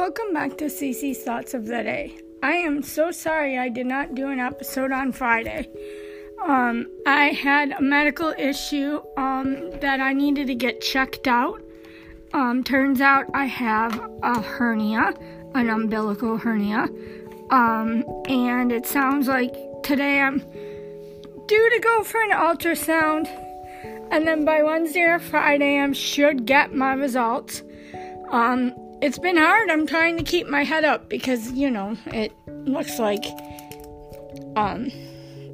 Welcome back to CC's Thoughts of the Day. I am so sorry I did not do an episode on Friday. Um, I had a medical issue um, that I needed to get checked out. Um, turns out I have a hernia, an umbilical hernia. Um, and it sounds like today I'm due to go for an ultrasound. And then by Wednesday or Friday, I should get my results. Um, it's been hard. I'm trying to keep my head up because, you know, it looks like um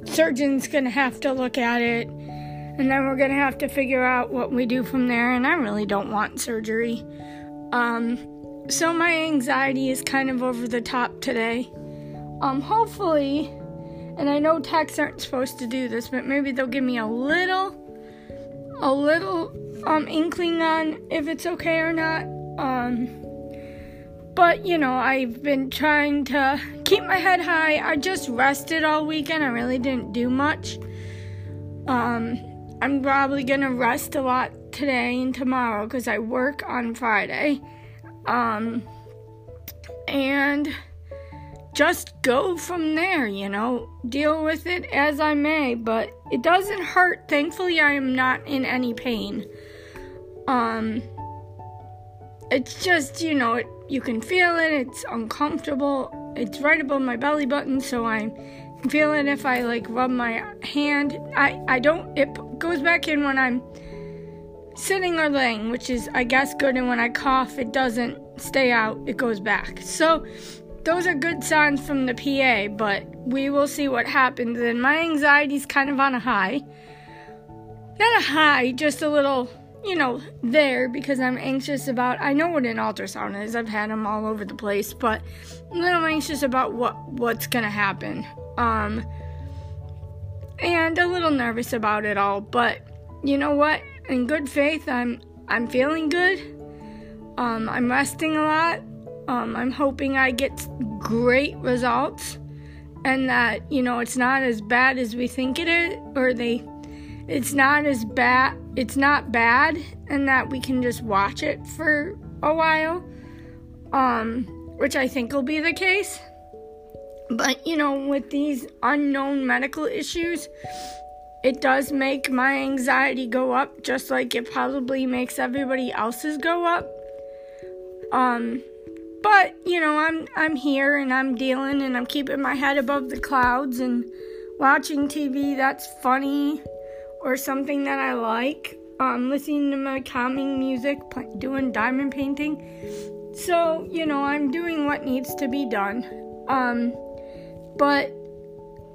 surgeon's going to have to look at it and then we're going to have to figure out what we do from there and I really don't want surgery. Um so my anxiety is kind of over the top today. Um hopefully and I know techs aren't supposed to do this, but maybe they'll give me a little a little um inkling on if it's okay or not. Um but, you know, I've been trying to keep my head high. I just rested all weekend. I really didn't do much. Um, I'm probably to rest a lot today and tomorrow because I work on Friday. Um, and just go from there, you know, deal with it as I may, but it doesn't hurt. Thankfully, I am not in any pain. Um, it's just, you know, it, you can feel it, it's uncomfortable. It's right above my belly button, so I feel it if I like rub my hand. I, I don't, it goes back in when I'm sitting or laying, which is, I guess, good. And when I cough, it doesn't stay out, it goes back. So, those are good signs from the PA, but we will see what happens. And my anxiety's kind of on a high. Not a high, just a little you know, there because I'm anxious about. I know what an ultrasound is. I've had them all over the place, but I'm a little anxious about what what's gonna happen. Um, and a little nervous about it all. But you know what? In good faith, I'm I'm feeling good. Um, I'm resting a lot. Um, I'm hoping I get great results, and that you know it's not as bad as we think it is, or they it's not as bad it's not bad and that we can just watch it for a while um which i think will be the case. But you know with these unknown medical issues it does make my anxiety go up just like it probably makes everybody else's go up. Um but you know i'm i'm here and i'm dealing and i'm keeping my head above the clouds and watching tv that's funny or something that I like. Um, listening to my calming music, doing diamond painting. So, you know, I'm doing what needs to be done. Um, but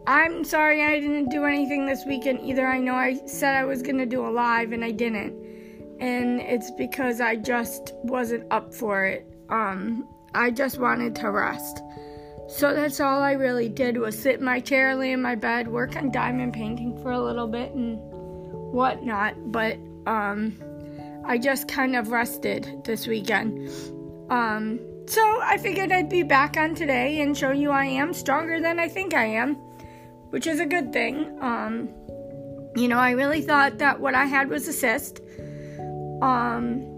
I'm sorry I didn't do anything this weekend either. I know I said I was going to do a live and I didn't. And it's because I just wasn't up for it. Um, I just wanted to rest. So that's all I really did was sit in my chair, lay in my bed, work on diamond painting for a little bit and whatnot, but um, I just kind of rested this weekend. Um, so I figured I'd be back on today and show you I am stronger than I think I am, which is a good thing. Um, you know, I really thought that what I had was a cyst. Um,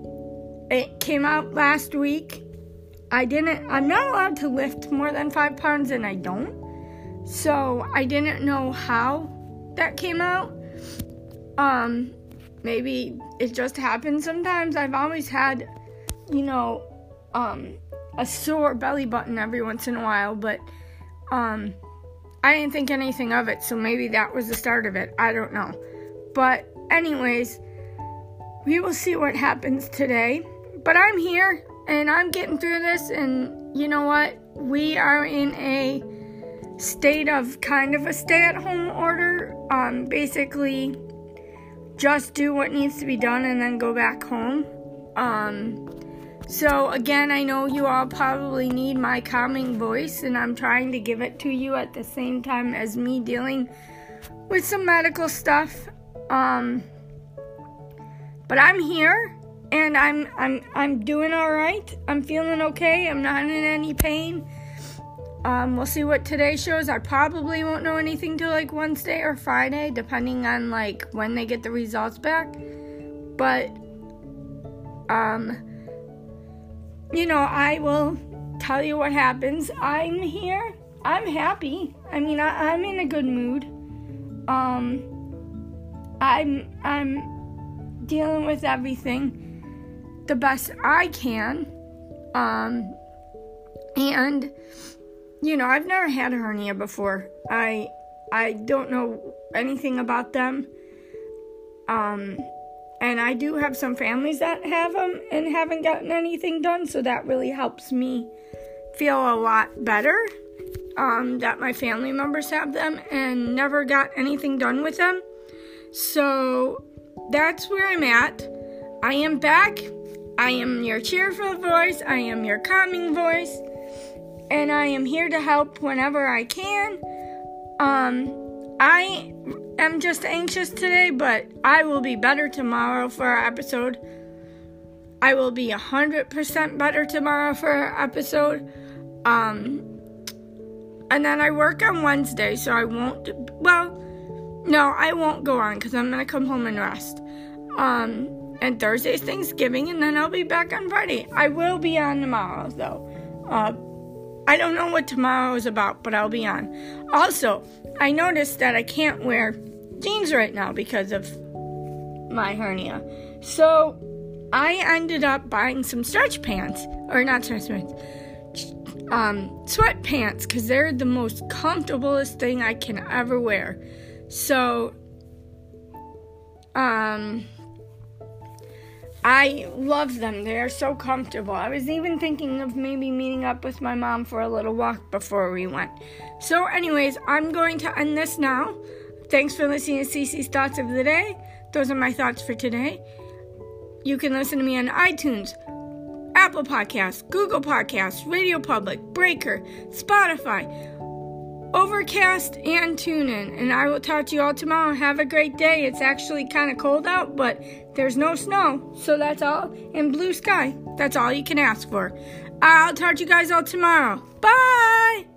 it came out last week. I didn't, I'm not allowed to lift more than five pounds, and I don't. So I didn't know how that came out. Um, maybe it just happens sometimes. I've always had, you know, um, a sore belly button every once in a while, but um, I didn't think anything of it, so maybe that was the start of it. I don't know. But, anyways, we will see what happens today. But I'm here and I'm getting through this, and you know what? We are in a state of kind of a stay at home order. Um, basically, just do what needs to be done and then go back home. Um, so, again, I know you all probably need my calming voice, and I'm trying to give it to you at the same time as me dealing with some medical stuff. Um, but I'm here and I'm I'm I'm doing all right. I'm feeling okay. I'm not in any pain. Um, we'll see what today shows. I probably won't know anything till like Wednesday or Friday, depending on like when they get the results back. But um, you know, I will tell you what happens. I'm here. I'm happy. I mean, I, I'm in a good mood. Um, I'm I'm dealing with everything the best I can. Um, and you know, I've never had a hernia before. I I don't know anything about them. Um, and I do have some families that have them and haven't gotten anything done, so that really helps me feel a lot better. Um, that my family members have them and never got anything done with them. So that's where I'm at. I am back. I am your cheerful voice. I am your calming voice. And I am here to help whenever I can. Um, I am just anxious today, but I will be better tomorrow for our episode. I will be 100% better tomorrow for our episode. Um, and then I work on Wednesday, so I won't. Well, no, I won't go on because I'm gonna come home and rest. Um, and Thursday's Thanksgiving, and then I'll be back on Friday. I will be on tomorrow, though. Uh, I don't know what tomorrow is about, but I'll be on. Also, I noticed that I can't wear jeans right now because of my hernia. So I ended up buying some stretch pants, or not stretch pants, um, sweatpants, because they're the most comfortablest thing I can ever wear. So, um, I love them. They are so comfortable. I was even thinking of maybe meeting up with my mom for a little walk before we went. So, anyways, I'm going to end this now. Thanks for listening to Cece's Thoughts of the Day. Those are my thoughts for today. You can listen to me on iTunes, Apple Podcasts, Google Podcasts, Radio Public, Breaker, Spotify, Overcast, and TuneIn. And I will talk to you all tomorrow. Have a great day. It's actually kind of cold out, but there's no snow. So that's all. And blue sky. That's all you can ask for. I'll talk to you guys all tomorrow. Bye!